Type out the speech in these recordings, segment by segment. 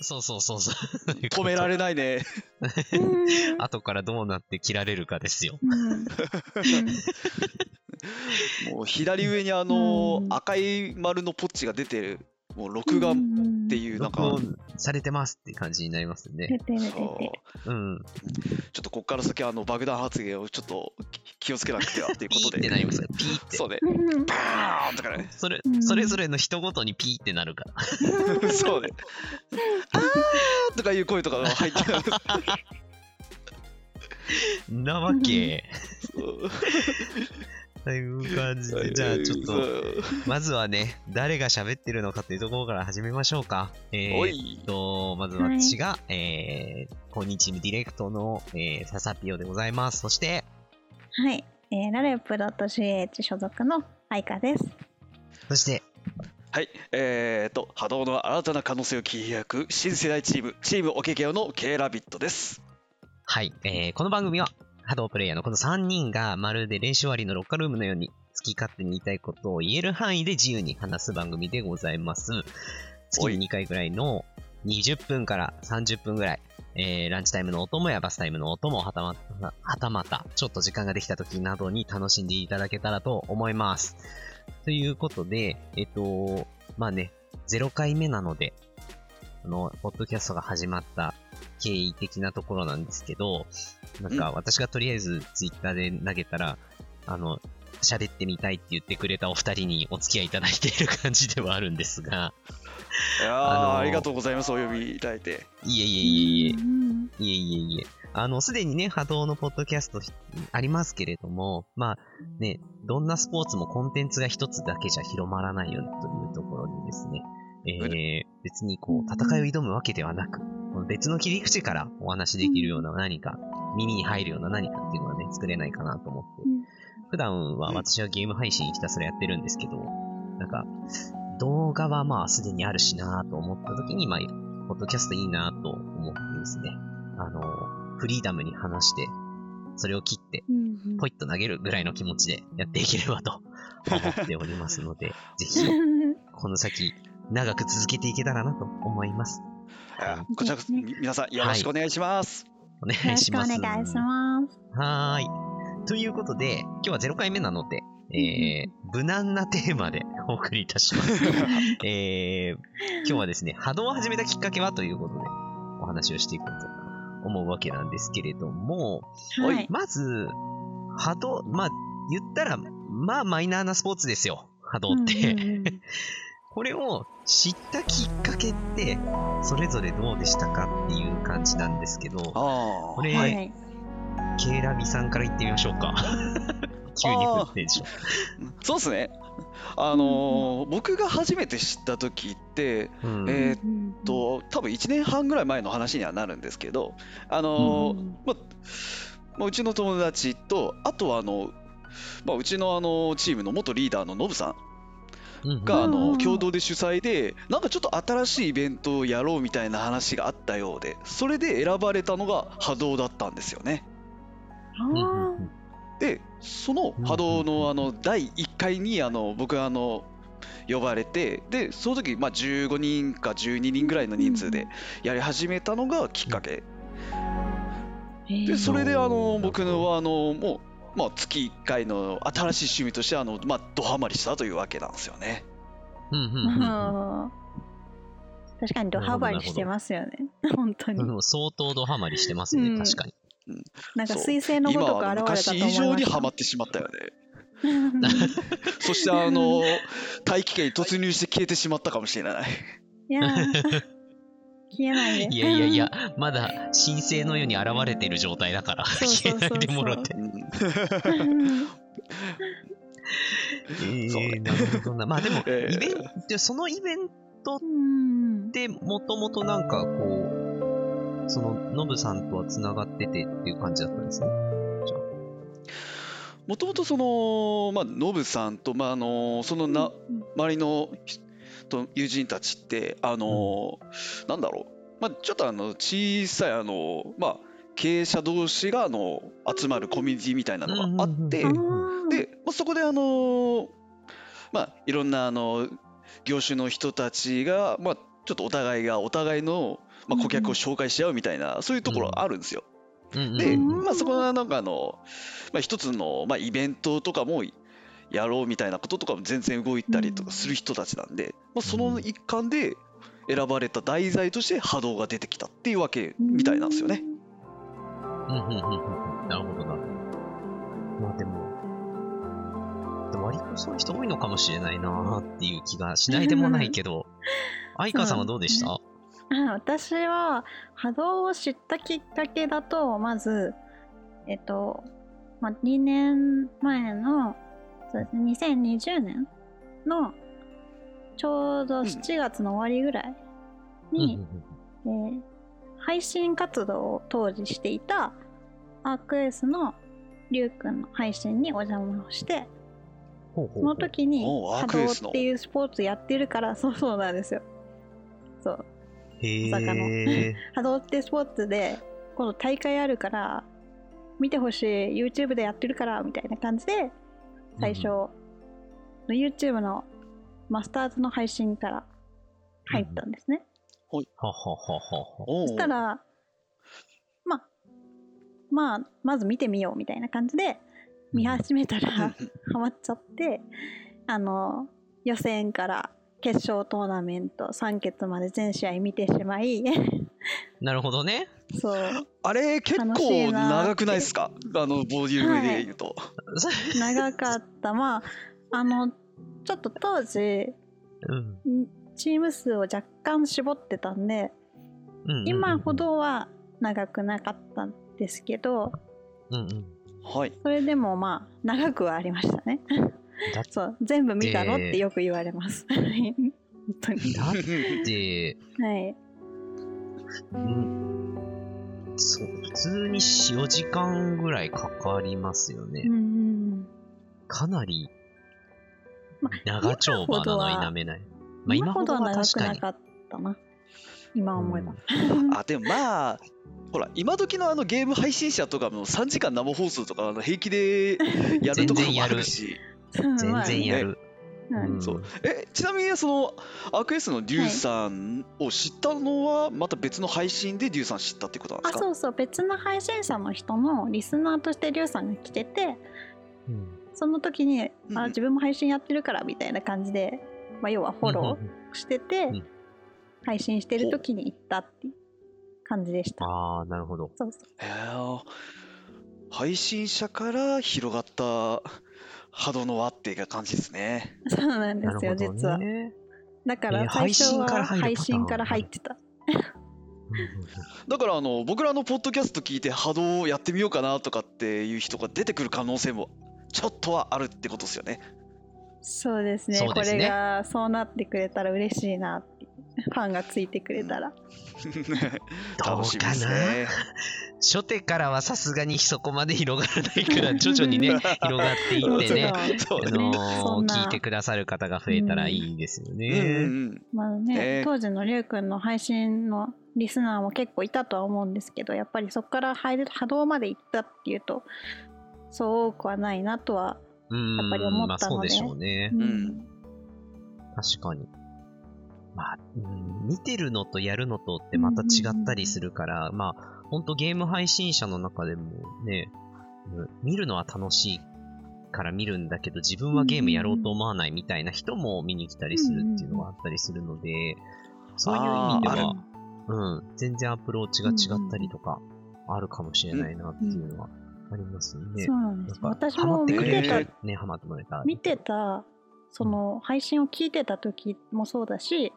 そうそうそうそう。止められないね。うん後からどうなって切られるかですよ。うん もう左上にあのうん赤い丸のポッチが出てる、もう録画っていう、なんか、録音されてますって感じになりますね。そうる。うん。ちょっとここから先あの爆弾発言をちょっと気をつけなくてはっていうことで。ピーってなりますよ。ピーって。そうね。うんバーンとかね。それう、んそれぞれの人ごとにピーってなるから。そうね。あーとかいう声とかが入ってる。なわけ。そうという感じで、じゃあちょっと、まずはね、誰が喋ってるのかというところから始めましょうか。えー、おいっ。と、まず私が、えー、コニチームディレクトの、えー、ササピオでございます。そして、はい。えー、ラレプ .ch 所属の愛花です。そして、はい。えーと、波動の新たな可能性を切り開く新世代チーム、チームオケケオの K ラビットです。はい、えー、この番組は、波動プレイヤーのこの3人がまるで練習終わりのロッカールームのように好き勝手に言いたいことを言える範囲で自由に話す番組でございます。月に2回ぐらいの20分から30分ぐらい、えー、ランチタイムのお供やバスタイムのお供、はたまた、はたまた、ちょっと時間ができた時などに楽しんでいただけたらと思います。ということで、えっと、まあね、0回目なので、あの、ポッドキャストが始まった経緯的なところなんですけど、なんか私がとりあえずツイッターで投げたら、あの、喋ってみたいって言ってくれたお二人にお付き合いいただいている感じではあるんですが、いやー、あのーありがとうございます。お呼びいただいて。いえいえいえいえ、うんいえいえいえ。あの、すでにね、波動のポッドキャストありますけれども、まあね、どんなスポーツもコンテンツが一つだけじゃ広まらないよというところにですね、えー、別にこう、戦いを挑むわけではなく、この別の切り口からお話しできるような何か、耳に入るような何かっていうのがね、作れないかなと思って、うん。普段は私はゲーム配信ひたすらやってるんですけど、なんか、動画はまあすでにあるしなと思った時に、まあ、ポッドキャストいいなと思ってですね、あの、フリーダムに話して、それを切って、うん。ポイッと投げるぐらいの気持ちでやっていければと思っておりますので、ぜひ、この先、長く続けていけたらなと思います。こちらこそ、み皆さんよろしくお願いします。お願よろしくおいします。願いします。はーい。ということで、今日は0回目なので、えー、無難なテーマでお送りいたします。えー、今日はですね、波動を始めたきっかけはということで、お話をしていこうと思うわけなんですけれども、はい。まず、波動、まあ、言ったら、まあ、マイナーなスポーツですよ、波動って。うんうんうんこれを知ったきっかけって、それぞれどうでしたかっていう感じなんですけど、あこれあ、はい。はい。ケイラビさんから言ってみましょうか。急に振ってでしょ。そうですね。あのー僕が初めて知った時って、うんえーっうんと、多分1年半ぐらい前の話にはなるんですけど、あのーうんままあ、うちの友達と、あとはあの、まあ、うちのあのチームの元リーダーのノブさんうんがあうん。の共同で主催で、なんかちょっと新しいイベントをやろうみたいな話があったようで、それで選ばれたのが波動だったんですよね。で、その波動のあの第1回にあの僕があの呼ばれて、で、その時まあ15人か12人ぐらいの人数でやり始めたのがきっかけ。ーで、それであのうん。僕のはあのもう、まあ、月1回の新しい趣味としてあの、まあ、ドハマりしたというわけなんですよね。うんうんうんうんうん 確かにドハマりしてますよね。本当に相当ドハマりしてますね、うん確かに。なんかそう彗星のご今はとく現れたと昔以思いました。上にハマってしまったよね。う んそしてあの大気圏に突入して消えてしまったかもしれない。いやー消えないで。いやいやいや、まだ神聖のように現れてる状態だから、消えないでもらって。そうなるほどな。まあでも、えーイベント、そのイベントうんってもともとなんかこう、その、ノブさんとは繋がっててっていう感じだったんですね。もともとその、まあ、ノブさんと、まあ、あのそのな周りのひと友人たちって、あのなんだろう、まあ、ちょっとあの小さいあの、まあ、経営者同士があの集まるコミュニティみたいなのがあって、で、まあ、そこであのまあいろんなあの業種の人たちが、まあ、ちょっとお互いがお互いの、まあ、顧客を紹介し合うみたいな、そういうところあるんですよ。うんうんで、うん。まあ、そこはなんかあの、まあ、一つの、まあ、イベントとかもやろうみたいなこととかも全然動いたりとかする人たちなんで、まあ、その一環で選ばれた題材として波動が出てきたっていうわけみたいなんですよね。うんうんうんうんうん。なるほどな。まあでも、割とそういう人多いのかもしれないなっていう気がしないでもないけど、相川さんはどうでした？あ私は波動を知ったきっかけだとまずえっと、まあ、2年前のそうですね。2020年のちょうど7月の終わりぐらいに、えー配信活動を当時していたアークエースのりゅうくんの配信にお邪魔をしてその時に波動っていうスポーツやってるからそうそうなんですよ。そう。へまさかの。え。波動ってスポーツで今度大会あるから見てほしい YouTube でやってるからみたいな感じで最初、の YouTube のマスターズの配信から入ったんですね、ははははは。おうそしたらまあまあまず見てみようみたいな感じで見始めたら、ハマっちゃってあの予選から決勝トーナメント3決まで全試合見てしまい なるほどね。そうあれ結構長くないですか？あのボディームで言うと。長かったまああのちょっと当時うんんチーム数を若干絞ってたんでうんうんうん今ほ。どは長くなかったんですけどうんうん。はい。それでもまあ長くはありましたねだそう全部見たのっでてよく言われます。本当に。だって、はい。うん、そう、普通に4、時間ぐらいかかりますよね。うんうんかなりま長丁場なのは否めない。まあ今ほどは長確かに。くなかったな。今思えば、あでもまあほら今時のあのゲーム配信者とかも3時間生放送とかあの平気でやるところもあるし全然やる。そう。えちなみにそのアークエスのデューさんを知ったのはまた別の配信でデューさん知ったってことなんですか？あそうそう。別の配信者の人のリスナーとしてリュウさんが来ててうん。その時に、うんあ自分も配信やってるからみたいな感じで、まあ、要はフォローしてて、うん。配信してる時に行ったっていう感じでした。ああ、なるほど。そうそう。へー。配信者から広がった波動の輪っていう感じですね。そうなんですよ、なるほど実は。ね。だからえー最初は配配信信からら入ってた。だからあの僕らのポッドキャスト聞いて波動をやってみようかなとかっていう人が出てくる可能性もちょっとはあるってことですよね。そうですねねこれがそうなってくれたら嬉しいなって ファンがついてくれたら。楽しみですね。初手からはさすがにそこまで広がらないから、徐々にね、広がっていってね、そうあね。のー聞いてくださる方が増えたらいいですよね。うんまあね、ね当時のりゅうくんの配信のリスナーも結構いたとは思うんですけどやっぱりそこから入る波動まで行ったっていうとそう多くはないなとは、うんやっぱり思まあったのでそうでしょうね。ん確かに。まあ、うん見てるのとやるのとってまた違ったりするから、まあ、ほんとゲーム配信者の中でもね、うん見るのは楽しいから見るんだけど、自分はゲームやろうと思わないみたいな人も見に来たりするっていうのがあったりするので、そういう意味では、うん、全然アプローチが違ったりとか、あるかもしれないなっていうのはありますね。そうなんです。私も見ハマってたね、ハマってもらえたら。見てたその配信を聞いてた時もそうだし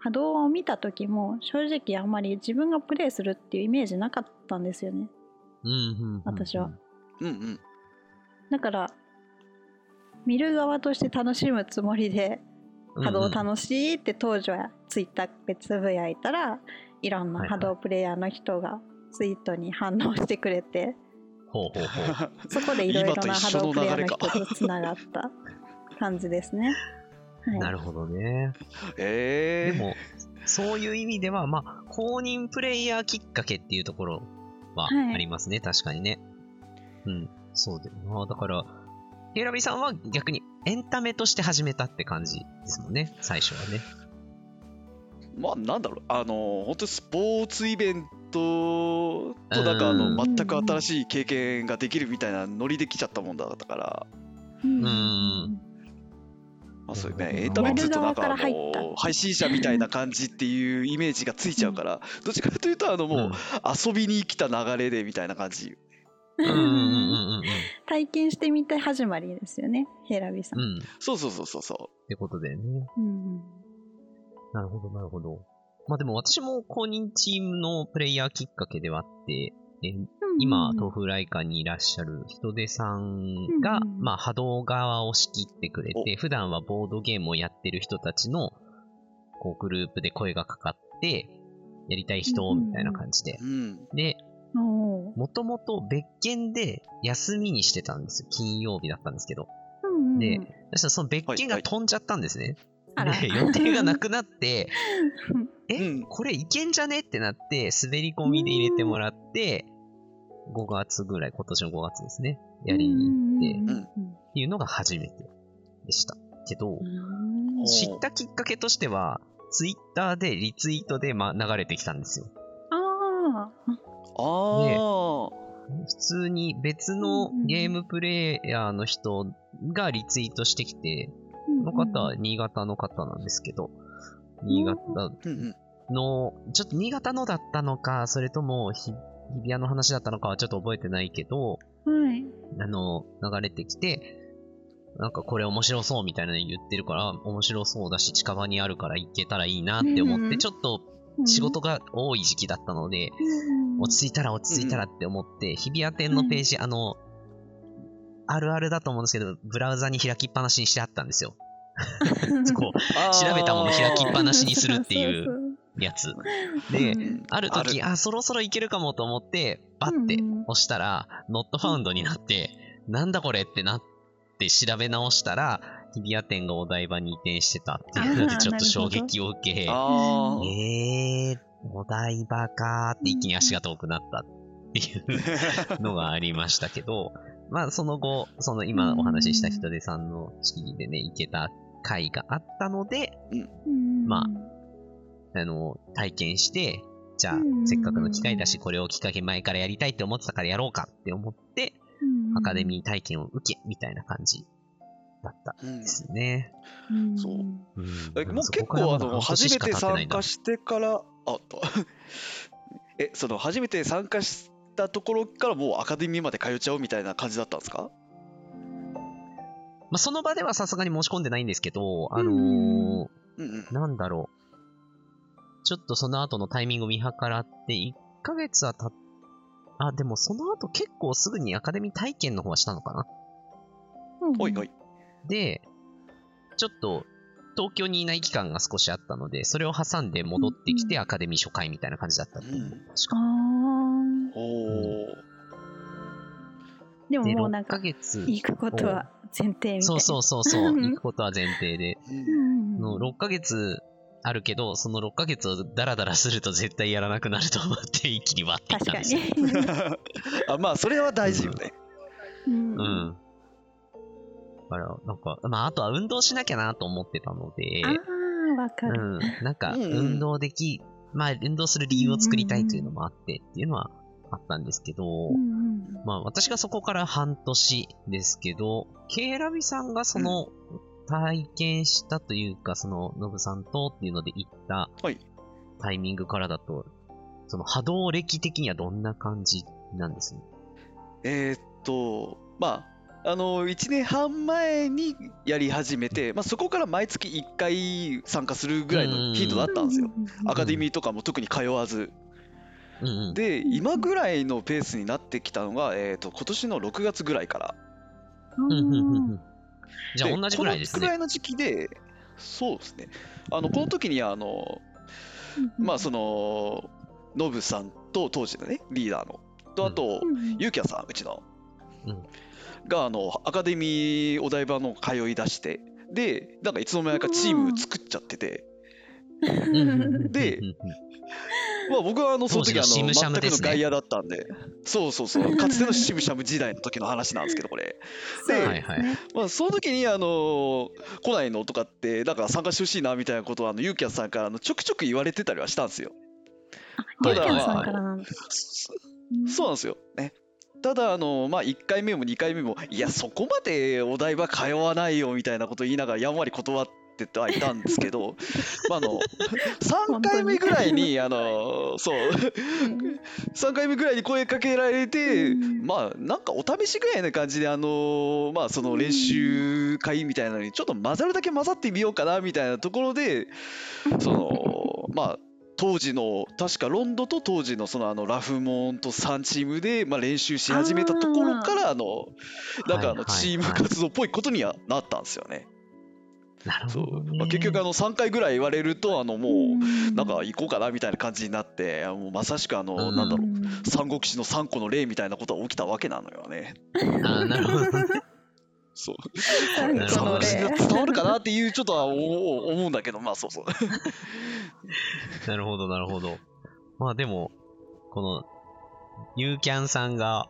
波動を見た時も正直あんまり自分がプレイするっていうイメージなかったんですよねうんうんうんうん私は。うんうん。だから見る側として楽しむつもりで波動楽しいって当時はツイッターでつぶやいたらいろんな波動プレイヤーの人がツイートに反応してくれてほうほうほう。そこでいろいろな波動プレイヤーの人とつながった 感じですね。はい、なるほどね。ええでも、そういう意味では、まあ、公認プレイヤーきっかけっていうところははいありますね、確かにね。うん、そうだよな。だから、ヘイラビさんは逆にエンタメとして始めたって感じですもんね、最初はね。まあなんだろうあの本当スポーツイベントとなんかあのうん全く新しい経験ができるみたいなノリで来ちゃったもんだったから、うんんまあ、そうねエンタメってずっとなんかあの配信者みたいな感じっていうイメージがついちゃうから どっちかというとあのもう遊びに来た流れでみたいな感じうん。うんうんうんうん体験してみたい始まりですよねヘラビさん、うん。うん。っそうそうそうそうそてことだよね。うんなるほど、なるほど。まあでも私も公認チームのプレイヤーきっかけではあって、え今、豆腐ライカにいらっしゃる人手さんが、まあ波動側を仕切ってくれて、お。普段はボードゲームをやってる人たちの、こうグループで声がかかって、やりたい人、みたいな感じで。で、もともと別件で休みにしてたんですよ。金曜日だったんですけど。でそしたらその別件が飛んじゃったんですね。あら。で、予定がなくなって、え、うん。これいけんじゃねってなって、滑り込みで入れてもらって、5月ぐらい、今年の5月ですね、やりに行って、うんっうんていうのが初めてでした。けど、知ったきっかけとしては、ツイッターでリツイートで、ま、流れてきたんですよ。ああああ、ね普通に別のゲームプレイヤーの人がリツイートしてきて、この方は新潟の方なんですけど、新潟の、ちょっと新潟のだったのか、それとも日日比谷の話だったのかはちょっと覚えてないけど、はい。あの、流れてきて、なんかこれ面白そうみたいなの言ってるから、面白そうだし近場にあるから行けたらいいなって思って、うんちょっと仕事が多い時期だったので、落ち着いたら落ち着いたらって思って、日比谷店のページ、あの、あるあるだと思うんですけど、ブラウザに開きっぱなしにしてあったんですよ。こあー調べたもの開きっぱなしにするっていうやつ。でうん。ある時、あそろそろいけるかもと思って、バッてうん押したら、not found になって、なんだこれってなって調べ直したら、日比谷店がお台場に移転してたっていうので、ちょっと衝撃を受け、あえー、お台場かーって一気に足が遠くなったっていう のがありましたけど、まあその後、その今お話しした人手さんの式でね、行けた回があったので、うん。まあの、体験して、じゃあうん、せっかくの機会だし、これをきっかけ前からやりたいって思ってたからやろうかって思って、アカデミー体験を受け、みたいな感じだったうんんですね。ーそう。うん。えもうそ結構あの初めて参加してからあっとえその初めて参加したところからもうアカデミーまで通っちゃうみたいな感じだったんですか？まあ、その場ではさすがに申し込んでないんですけど、あのーなんだろう。ちょっとその後のタイミングを見計らって、1ヶ月はたっあ、でもその後結構すぐにアカデミー体験の方はしたのかな。おいおい。で、ちょっと東京にいない期間が少しあったので、それを挟んで戻ってきてうんアカデミー初回みたいな感じだったと思う。うん。確あか。ー。おーでもで、6もうなんかヶ月。行くことは前提みたいな。そうそうそうそう、うん。行くことは前提で。うん。の6ヶ月あるけど、その6ヶ月をダラダラすると絶対やらなくなると思って一気に割っていっ確かたんですよ。に。あまあそれは大事よね。うん。うん。だから、なんか、まあ、あとは運動しなきゃなと思ってたので、ああわかる。うん。なんか、うんうん。運動でき、まあ、運動する理由を作りたいというのもあってっていうのはあったんですけど、うんうんまあ、私がそこから半年ですけど、ケイラビさんがその、体験したというか、その、ノブさんとっていうので行ったはいタイミングからだと、その波動歴的にはどんな感じなんです？ね。えーっとまああの1年半前にやり始めて、まあ、そこから毎月1回参加するぐらいの頻度だったんですよ。アカデミーとかも特に通わず。うんうん。で、今ぐらいのペースになってきたのが、えー、と今年の6月ぐらいから。うんうんうんうん。じゃあで同じぐらいですね。このぐらいの時期で、そうですね。あのこの時にあの、まあその、ノブさんと当時のね、リーダーの、とあと、ゆうきやさん、うちの、うん。があのアカデミーお台場の通い出して、で、なんかいつの間にかチーム作っちゃってて、で まあ僕はあのその時あの全くの外野だったんで、そうそうそう、かつてのシムシャム時代の時の話なんですけど、これ。ではいはいねまあ、その時にあの来ないのとかって、だから参加してほしいなみたいなことをあのユーキャンさんからあのちょくちょく言われてたりはしたんですよ。あリュウキャンさんからなんだ。そうんそうなんですよ。ね。ただ、あの、まあ、1回目も2回目も、いや、そこまでお台場通わないよみたいなこと言いながら、やんわり断ってはいたんですけど、まあ、あの、3回目ぐらいに、あの、そう、3回目ぐらいに声かけられて、うん。まあ、なんかお試しぐらいな感じで、あの、まあ、その練習会みたいなのに、ちょっと混ざるだけ混ざってみようかなみたいなところで、その、まあ、当時の確かロンドと当時のそのあのラフモンと3チームでまあ練習し始めたところからあのなんかあのチーム活動っぽいことにはなったんですよね。なるそうほどね。まあ、結局あの3回ぐらい言われるとあのもううんなんか行こうかなみたいな感じになってもうまさしくあのうんなんだろううん三国志の3個の例みたいなことが起きたわけなのよね。あーなるほどね。そう三国志例が伝わるかなっていうちょっとは思うんだけどまあそうそう。なるほど、なるほど。まあでも、この、ユーキャンさんが、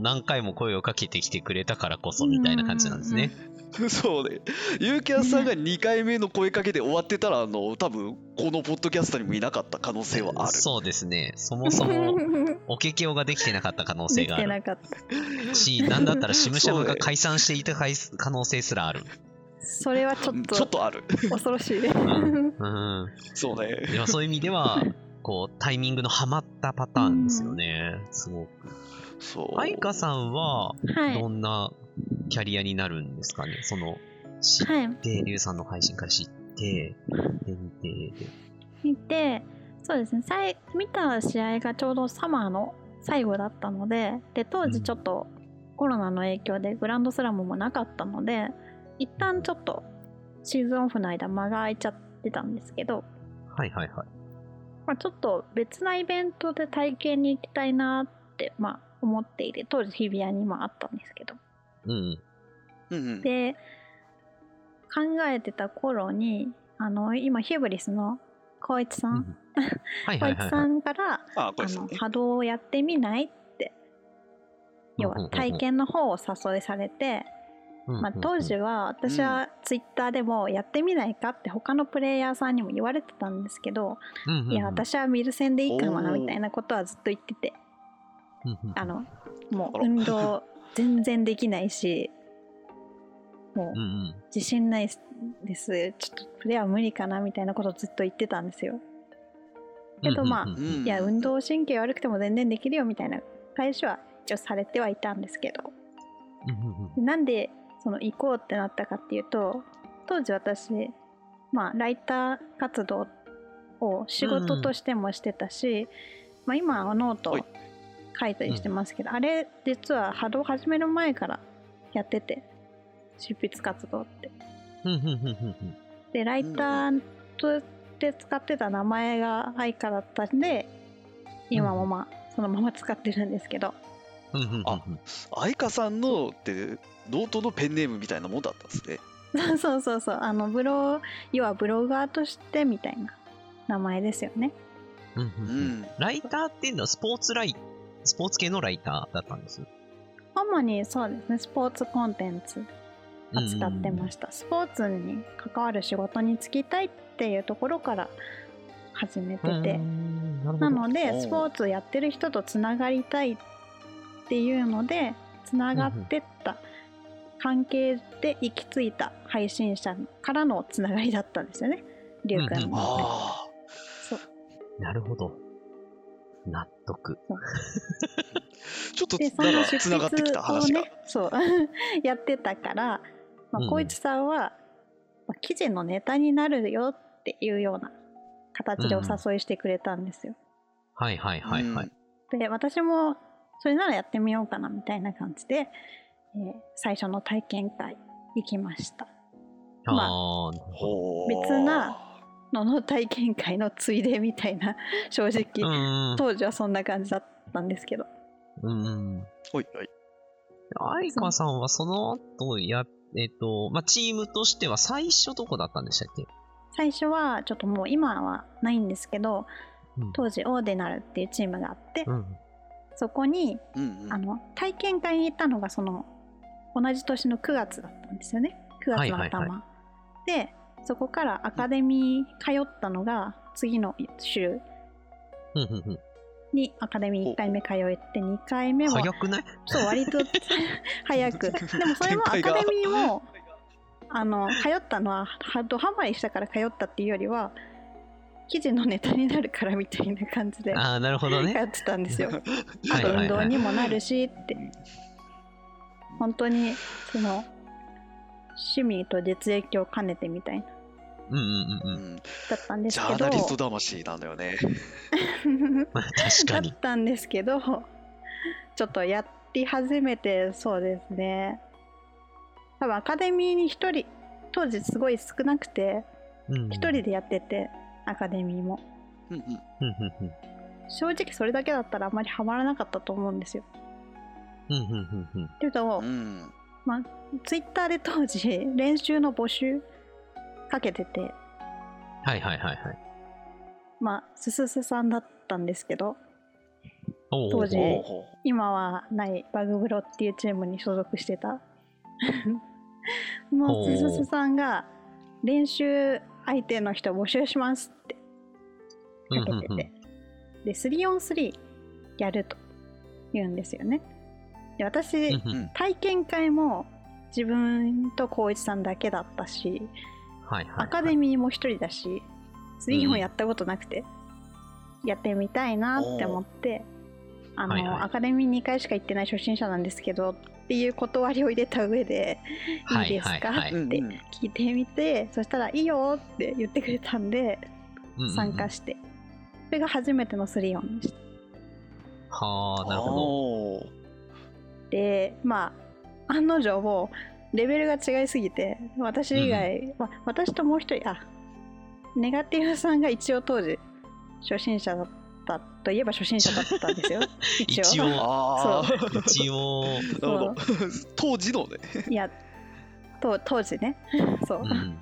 何回も声をかけてきてくれたからこそみたいな感じなんですね。そうね。ユーキャンさんが2回目の声かけで終わってたら、あの、多分このポッドキャストにもいなかった可能性はある。そうですね。そもそも、おけけおができてなかった可能性できがあるてなかった。し、なんだったら シムシャムが解散していた可可能性すらある。それはちょっちょっととある。恐ろしい。うん。うん。そうね。でもそういう意味では、こう、タイミングのハマったパターンですよね。すごく。そう。愛花さんは、はいど。んなキャリアになるんですかね。その、知っはい。て、リュウさんの配信から知って、で、見て、で。見て、そうですね、さい見た試合がちょうどサマーの最後だったので、で、当時ちょっとコロナの影響でグランドスラムもなかったので、一旦ちょっとシーズンオフの間間が空いちゃってたんですけど、はいはいはい。まあ、ちょっと別なイベントで体験に行きたいなって、まあ、思っていて、当時日比谷にもあったんですけど。うん。うんうん。で、考えてた頃に、あの、今ヒューブリスの光一さん、光一さはい。んから、あ、の。波動をやってみないって要は体験の方を誘いされて、まあ、当時は私はツイッターでもやってみないかって他のプレイヤーさんにも言われてたんですけど、いや私はミル戦でいいかなおーみたいなことはずっと言っててあの、のもう運動全然できないしもう。自信ないです。ちょっとプレイは無理かなみたいなことをずっと言ってたんですよ。けどまあうんうんうん。いや運動神経悪くても全然できるよみたいな返しは一応されてはいたんですけど。うんうんなんでその行こうってなったかっていうと当時私まあライター活動を仕事としてもしてたし、まあ、今はノートはい書いたりしてますけど、あれ実は波動始める前からやってて執筆活動って。うんうんうんうんうん。でライターとして使ってた名前が愛花だったんで今もまあそのまま使ってるんですけど。うんうんうんうん。あ愛花さんのってノートのペンネームみたいなもんだったんですね。そうそうそうあのブロ要はブロガーとしてみたいな名前ですよね。うんううん。うん。ん。ライターっていうのはスポーツライスポーツ系のライターだったんです。主にそうですね。スポーツコンテンツ扱ってました、スポーツに関わる仕事に就きたいっていうところから始めてて、うんなのでスポーツやってる人とつながりたいっていうのでつながってった関係で行き着いた配信者からのつながりだったんですよね。りゅうくんうん。なるほど。納得。あ。ちょっとでその執かつながってきた話が。ねそう やってたから、まあ、うん小市さんは、まあ、記事のネタになるよっていうような形でお誘いしてくれたんですよ、はいはいはいはい。で私もそれならやってみようかなみたいな感じで、えー最初の体験会行きましたまあ別なのの体験会のついでみたいな 正直、ど。うん当時はそんな感じだったんですけどうん。うん。ほいほい。愛花さんはその後や、えっと、まあ、チームとしては最初どこだったんでしたっけ？最初はちょっともう今はないんですけどうん当時オーデナルっていうチームがあって、うん。そこにうんうんあの体験会に行ったのがその同じ年の9月だったんですよね9月の頭、はいはいでそこからアカデミー通ったのが次の週。にアカデミー1回目通って2回目は早くない？そう割と 早く。でもそれもアカデミーもあの通ったのははドハマりしたから通ったっていうよりは記事のネタになるからみたいな感じでああ、なるほど通ね。ってたんですよ。あと運動にもなるしって。本当にその趣味と実益を兼ねてみたいなうんうんうんううん。んだったんですジけどャーナリスト魂なんだよね。ま あ確かに。だったんですけどちょっとやり始めてそうですね多分アカデミーに一人当時すごい少なくてうん一人でやっててアカデミーも。正直それだけだったらあまりハマらなかったと思うんですようんうんうんうん。っていうと、うんまあ、ツイッターで当時練習の募集かけてて。はいはいはいはい。まあすすすさんだったんですけど。当時今はないバグブロっていうチームに所属してた。のほうすすすさんが練習相手の人募集しますって。うんかけてて、うんうん。で 3on3 やると言うんですよね。で私、うんうん。体験会も自分と光一さんだけだったし、はいはいはい。アカデミーも一人だし 3on やったことなくて、やってみたいなって思ってあの、はいはい。アカデミー2回しか行ってない初心者なんですけどっていう断りを入れた上で「はいいい。ですか?」はいはいってうんうん。聞いてみてそしたら「いいよ」って言ってくれたんでうんうんうん。参加して、それが初めての 3on でした。はあ、なるほど。でまあ案の定もうレベルが違いすぎて私以外、まあ、私ともう一人あネガティブさんが一応当時初心者だったといえば初心者だったんですよ。一応。一応。一応、なるほど。当時のね。いやと当時ね。そう、うん。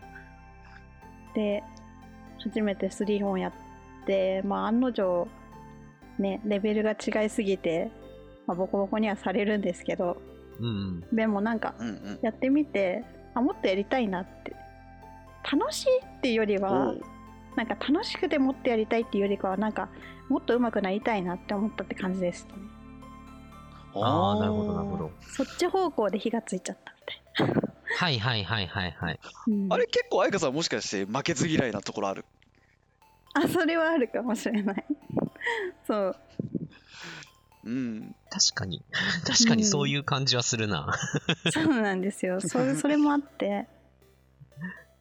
で初めて3本やってまあ案の定ねレベルが違いすぎて、まあ、ボコボコにはされるんですけどうんでもなんかうんうん。やってみてあもっとやりたいなって。楽しいっていうよりはなんか楽しくてもっとやりたいっていうよりかはなんかもっと上手くなりたいなって思ったって感じですね。ああ、なるほど、なるほど。そっち方向で火がついちゃったみたいはいはいはいはいはい。な、うん。あれ結構愛花さんもしかして負けず嫌いなところある？あそれはあるかもしれない。そううん確かに。確かにそういう感じはするな。そうなんですよ それそれもあって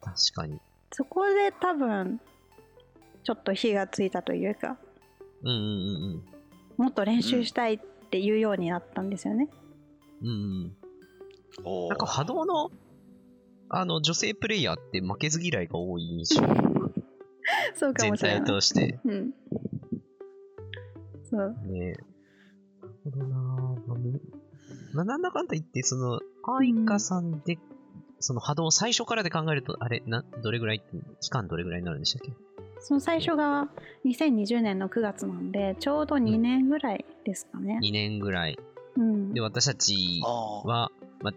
確かに。そこで多分ちょっと火がついたというかうんうんもっと練習したいっていうようになったんですよね、うんうん。なんか波動の、あの、女性プレイヤーって負けず嫌いが多い印象。そうかも全体しれないを通して。うんそうねほどなまあみまあ、なんだかんだ言って、その、愛花さんで、その波動を最初からで考えると、あれ、な、どれぐらい期間どれぐらいになるんでしたっけ？その最初が2020年の9月なんでちょうど2年ぐらいですかね、?2 年ぐらい。うんで、私たちは、まあ、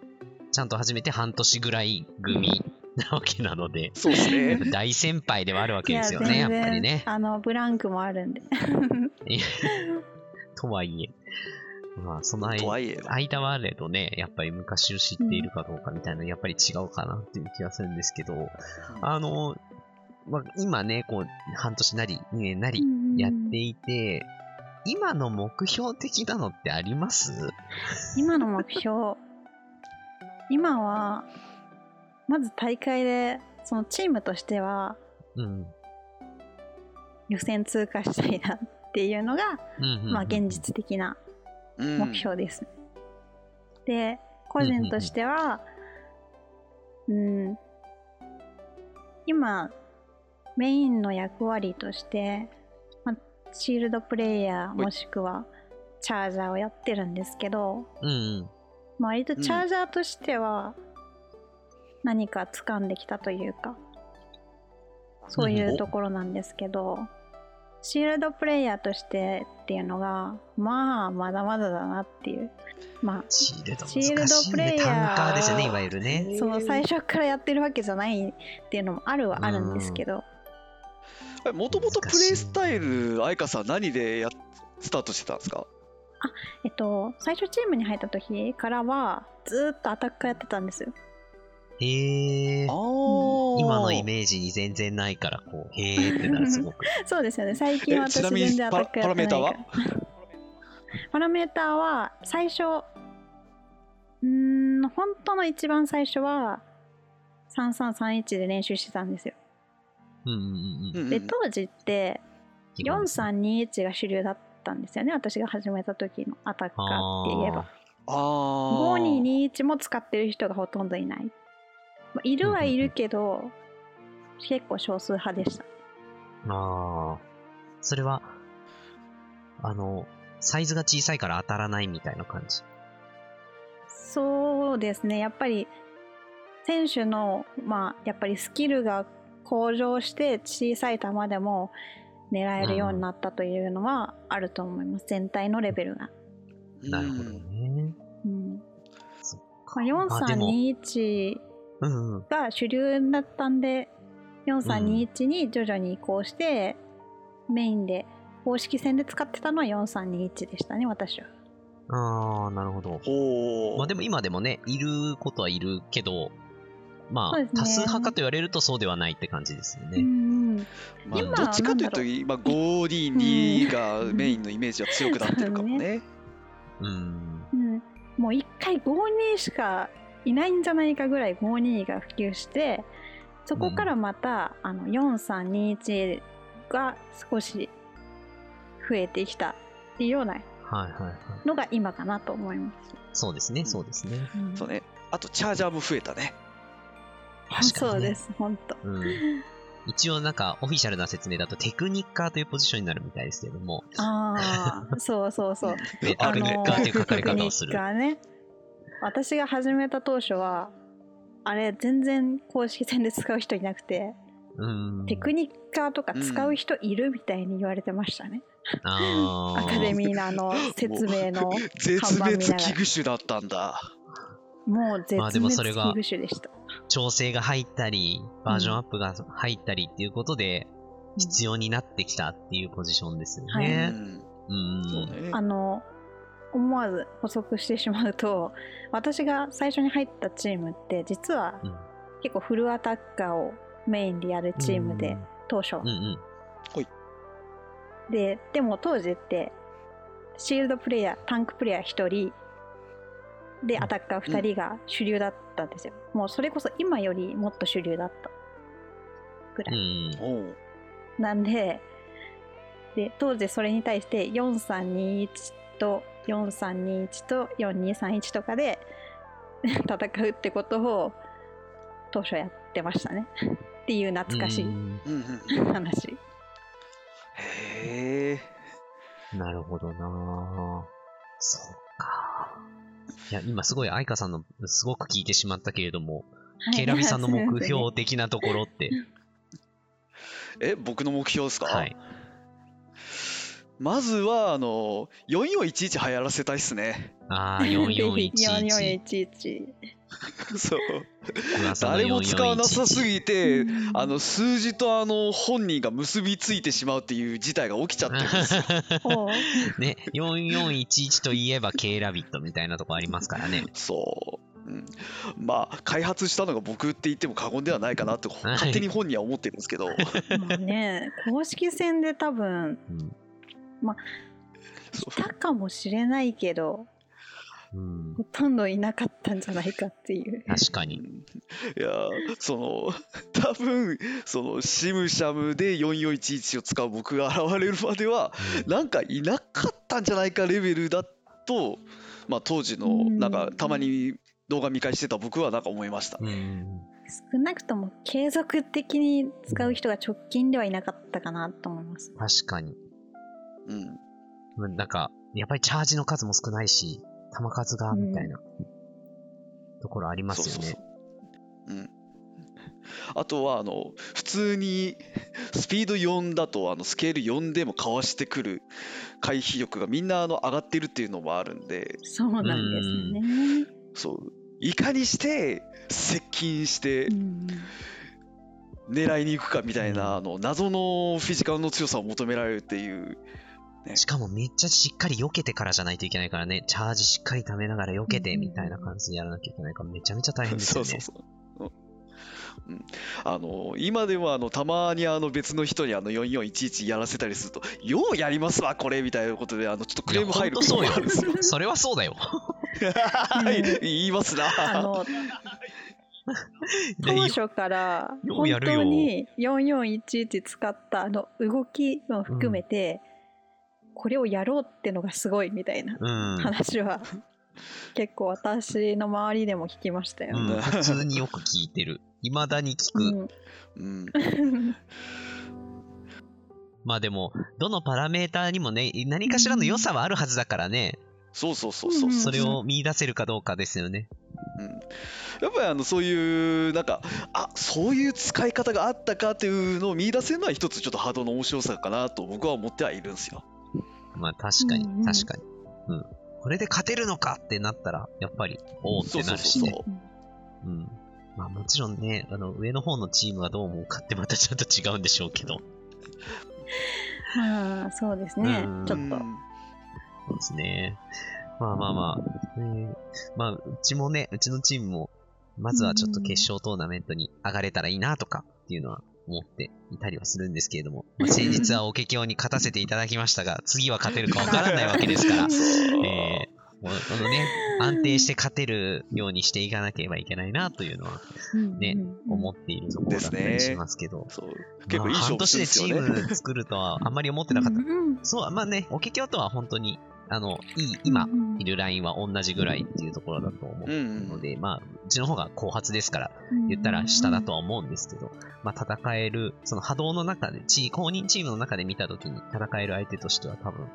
ちゃんと始めて半年ぐらい組なわけなので、そうですねやっぱ大先輩ではあるわけですよね、やっいぱりね。あのブランクもあるんでとはいえ。まあ、その間間はあれどね、やっぱり昔を知っているかどうかみたいな、やっぱり違うかなっていう気がするんですけど、あの、まあ、今ね、こう、半年なり、2年なり、やっていて、今の目標的なのってあります？今の目標？今はまず大会でそのチームとしてはうん。予選通過したいなっていうのが、うんうんうんまあ現実的なうん目標です。で個人としてはうん今メインの役割として、まあ、シールドプレイヤーい。もしくはチャージャーをやってるんですけど、うんうん。まあ割とチャージャーとしては何か掴んできたというか、そういうところなんですけど、シールドプレイヤーとしてっていうのがまあまだまだだなっていうまあシールドシールド。プレイヤータンカーですよね、いわゆるね。その最初からやってるわけじゃないっていうのもあるはあるんですけど、もともとプレイスタイル愛花さん何でやスタートしてたんですか？えっと最初チームに入った時からはずーっとアタッカーやってたんですよへえ。ー。今のイメージに全然ないから、こう、へえってなる、すごく。そうですよね。最近え私全然アタッカーやってないから。パラパラメーターは？パラメーターは最初うーん本当の一番最初は3331で練習してたんですよ。うんうんうんうん。うんで当時って基本ですね4321が主流だったんですよね私が始めた時のアタッカーって言えば。ああ5221も使ってる人がほとんどいない、まあいるはいるけど結構少数派でしたああ。それは、あの、サイズが小さいから当たらないみたいな感じ？そうですねやっぱり選手のまあやっぱりスキルが向上して小さい球でも狙えるようになったというのはあると思います、全体のレベルが、なるほどね。うんまあ、あでも4321うんうん。が主流だったんで4321に徐々に移行して、メインで公式戦で使ってたのは4321でしたね私はああ、なるほど。まあでも今でもね、いることはいるけど、まあ、ね多数派かと言われるとそうではないって感じですよね。うんうんまあ、今どっちかというと今522がメインのイメージは強くなってるかもね。うん。うん、もう一回52しかいないんじゃないかぐらい52が普及してそこからまた、あの4321が少し増えてきたっていうようなはいはいはい。のが今かなと思います。そうですね、そうですね。うんそうね。あとチャージャーも増えたね。確かにねそうです本当。うん。一応なんか、オフィシャルな説明だとテクニッカーというポジションになるみたいですけれども、ああそうそうそう。で テクニッカーという書かれ方をする。テクニッカーね。私が始めた当初はあれ全然公式戦で使う人いなくて、うん。テクニッカーとか使う人いるみたいに言われてましたね。アカデミーのあの説明の絶看板見ながら滅危惧種だったんだ。もう絶まあでも滅それが危惧種でした。調整が入ったり、バージョンアップが入ったりっていうことで、必要になってきたっていうポジションですようね。ん。うん。そうね。あの思わず補足してしまうと 私が最初に入ったチームって実はうん。結構フルアタッカーをメインでやるチームで、当初。はうんうん。ででも当時ってシールドプレイヤータンクプレイヤー1人でアタッカー2人が主流だったんですよ、もうそれこそ今よりもっと主流だった。ぐらうい、ん。おう。なんでで当時それに対して4321と4321と4231とかで 戦うってことを当初やってましたねっていう懐かしい。話、へえ。なるほどなぁそうか。いや、今すごい愛花さんのすごく聞いてしまったけれども、ケイラビさんの目標 的なところって、え、僕の目標ですか？はい。まずは、あの、4411流行らせたいっすね。ああ、ぜひ4411。4411 そう。誰も使わなさす4411ぎて、うんあの、数字とあの、本人が結びついてしまうっていう事態が起きちゃってるんですよ。ね、4411といえば K ラビットみたいなとこありますからね。そう。うん、まあ開発したのが僕って言っても過言ではないかなって勝手に本人は思ってるんですけど、もうね公式戦で多分うん。そういたかもしれないけどうん、ほとんどいなかったんじゃないかっていう確かに。うんいやその多分そのシムシャムで4411を使う僕が現れるまではなんかいなかったんじゃないかレベルだと、まあ、当時のうんなんかたまに動画見返してた僕はなんか思いましたね。うん。少なくとも継続的に使う人が直近ではいなかったかなと思います確かに。うん。うん。なんか、やっぱりチャージの数も少ないし、弾数が、みたいな、ところありますよね。そうそうそう。うん。あとはあの普通にスピード4だとあのスケール4でもかわしてくる回避力がみんなあの上がってるっていうのもあるんで。そうなんですね。そう。いかにして接近してうん。狙いに行くかみたいなあの謎のフィジカルの強さを求められるっていうしかもめっちゃしっかり避けてからじゃないといけないからね、チャージしっかり貯めながら避けてみたいな感じでやらなきゃいけないからめちゃめちゃ大変ですよね。そうそうそう。うん、あの今でもあのたまにあの別の人にあの4411やらせたりすると「ようやりますわこれ」みたいなことであのちょっとクレーム入ることもあるんですよ。それはそうだよ。はい言いますな。あの当初から本当に4411使ったあの動きも含めて、これをやろうってのがすごいみたいなうん。話は結構私の周りでも聞きましたよ。うん、普通によく聞いてる。未だに聞く。うんうん、まあでも、どのパラメーターにもね、何かしらの良さはあるはずだからね、そうそうそうそうそう、それを見出せるかどうかですよね。うん、やっぱりあのそういうなんかあそういう使い方があったかっていうのを見出せるのは一つちょっとハードの面白さかなと僕は思ってはいるんですよ。まあ確かにうんうん、確かに。うん。これで勝てるのかってなったら、やっぱり、おおってなるしね。そううん。まあもちろんね、あの、上の方のチームはどう思うかってまたちょっと違うんでしょうけど。まあそうですねうんちょっと。そうですね。まあまあまあ、ねまあ、うちもね、うちのチームも、まずはちょっと決勝トーナメントに上がれたらいいなとかっていうのは思っていたりはするんですけれども、まあ、先日はおけきょうに勝たせていただきましたが、次は勝てるかわからないわけですから、えーこのね、安定して勝てるようにしていかなければいけないなというのはね思っているところだったりしますけど、そう結構いいまあ半年でチ。ーム作るとはあんまり思ってなかった。うんそう、まあね、おけきょうとは本当に、あの、いい、今うんいるラインは同じぐらいっていうところだと思ううんので、まあ、うちの方が後発ですから、言ったら下だとは思うんですけど、まあ戦える、その波動の中で、チー公認チームの中で見たときに戦える相手としては多分、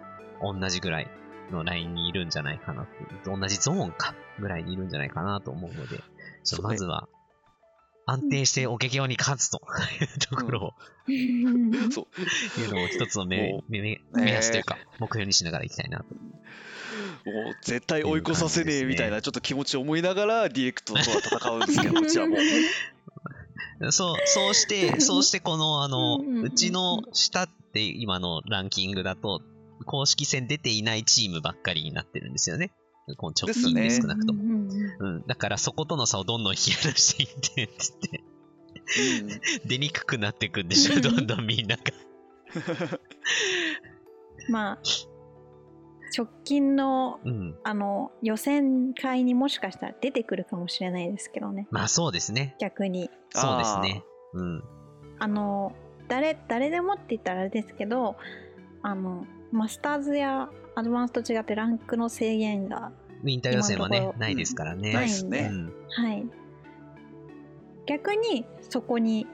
同じぐらいのラインにいるんじゃないかなって同じゾーンか、ぐらいにいるんじゃないかなと思うので、まずは、安定しておけきょうに勝つと。い うところを、うん。そう。いうのを一つの目目目安というか、目標にしながらいきたいなと。もう絶対追い越させねえみたいなちょっと気持ちを思いながらディレクトとは戦うんですけど、こちらも。そう、そうして、そうしてこの、あの、うちの下って今のランキングだと、公式戦出ていないチームばっかりになってるんですよね。この直近でね少なくとも。うんうんうん。だからそことの差をどんどん引き離していって、つって、うん出にくくなっていくんでしょ、どんどんみんなが。まあ直近のうん。あの予選会にもしかしたら出てくるかもしれないですけどねまあそうですね。逆にそうですね。うん。あの誰誰でもって言ったらあれですけどあのマスターズやアドバンスと違ってランクの制限がウィンター予選はねないですからね。ないですねうん。はい逆にそこに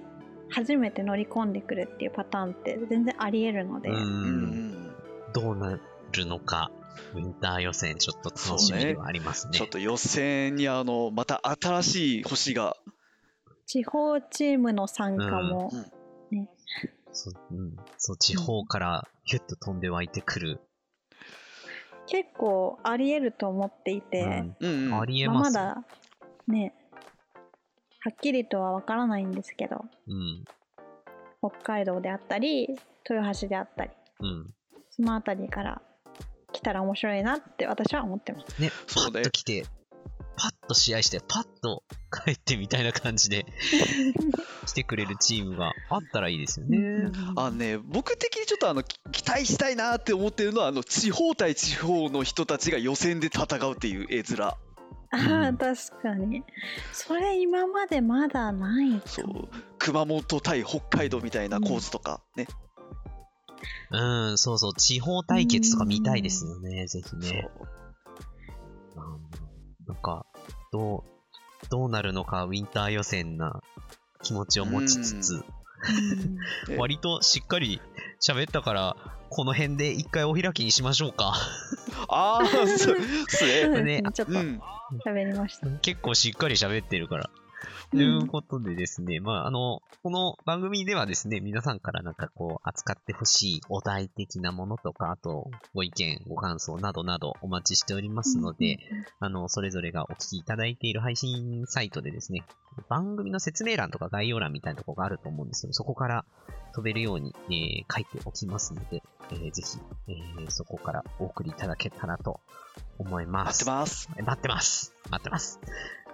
初めて乗り込んでくるっていうパターンって全然ありえるので、う。うんんどうなるのか、ウィンター予選ちょっと楽しみではありますね。ちょっと予選にあのまた新しい星が、地方チームの参加も、そう、うん。そう、地方からヒュッと飛んで湧いてくる。結構ありえると思っていて、うんうんうんありえまあ、ます。まだねはっきりとは分からないんですけどうん。北海道であったり豊橋であったりうん。その辺りから来たら面白いなって私は思ってます。ね、パそうねッと来て、パッと試合して、パッと帰ってみたいな感じで 来てくれるチームがあったらいいですよね。あのね、僕的にちょっとあのき期待したいなって思ってるのはあの地方対地方の人たちが予選で戦うっていう絵面。ああ確かに。それ今までまだないそう。熊本対北海道みたいな構図とかね、うん、そうそう、地方対決とか見たいですよね、ぜひそう。ね。うん。なんか、どう、どうなるのか、ウィンター予選な気持ちを持ちつつ、割としっかり喋ったから、この辺で一回お開きにしましょうか。ああそうですすね ね。ちょっとうん。喋りました。結構しっかり喋ってるから。ということでですね、まあ、あの、この番組ではですね、皆さんからなんかこう、扱ってほしいお題的なものとか、あと、ご意見、ご感想などなどお待ちしておりますので、あの、それぞれがお聞きいただいている配信サイトでですね、番組の説明欄とか概要欄みたいなところがあると思うんですけど、そこから飛べるように、えー書いておきますので、えーぜひ、えーそこからお送りいただけたらと思います。待ってます。待ってます。待ってます。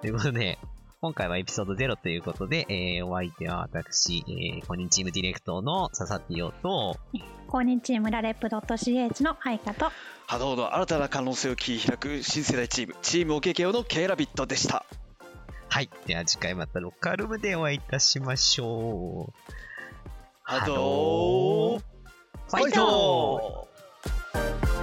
ということで、今回はエピソード0ということで、えーお相手は私、えー、公認チームディレクターの佐々木陽と、公認チームラレップ .ch の愛花と波動の新たな可能性を切り開く新世代チーム、チーム OKKO の K ラビットでした。はい。では次回またロッカールームでお会いいたしましょう。波動ファイトファイト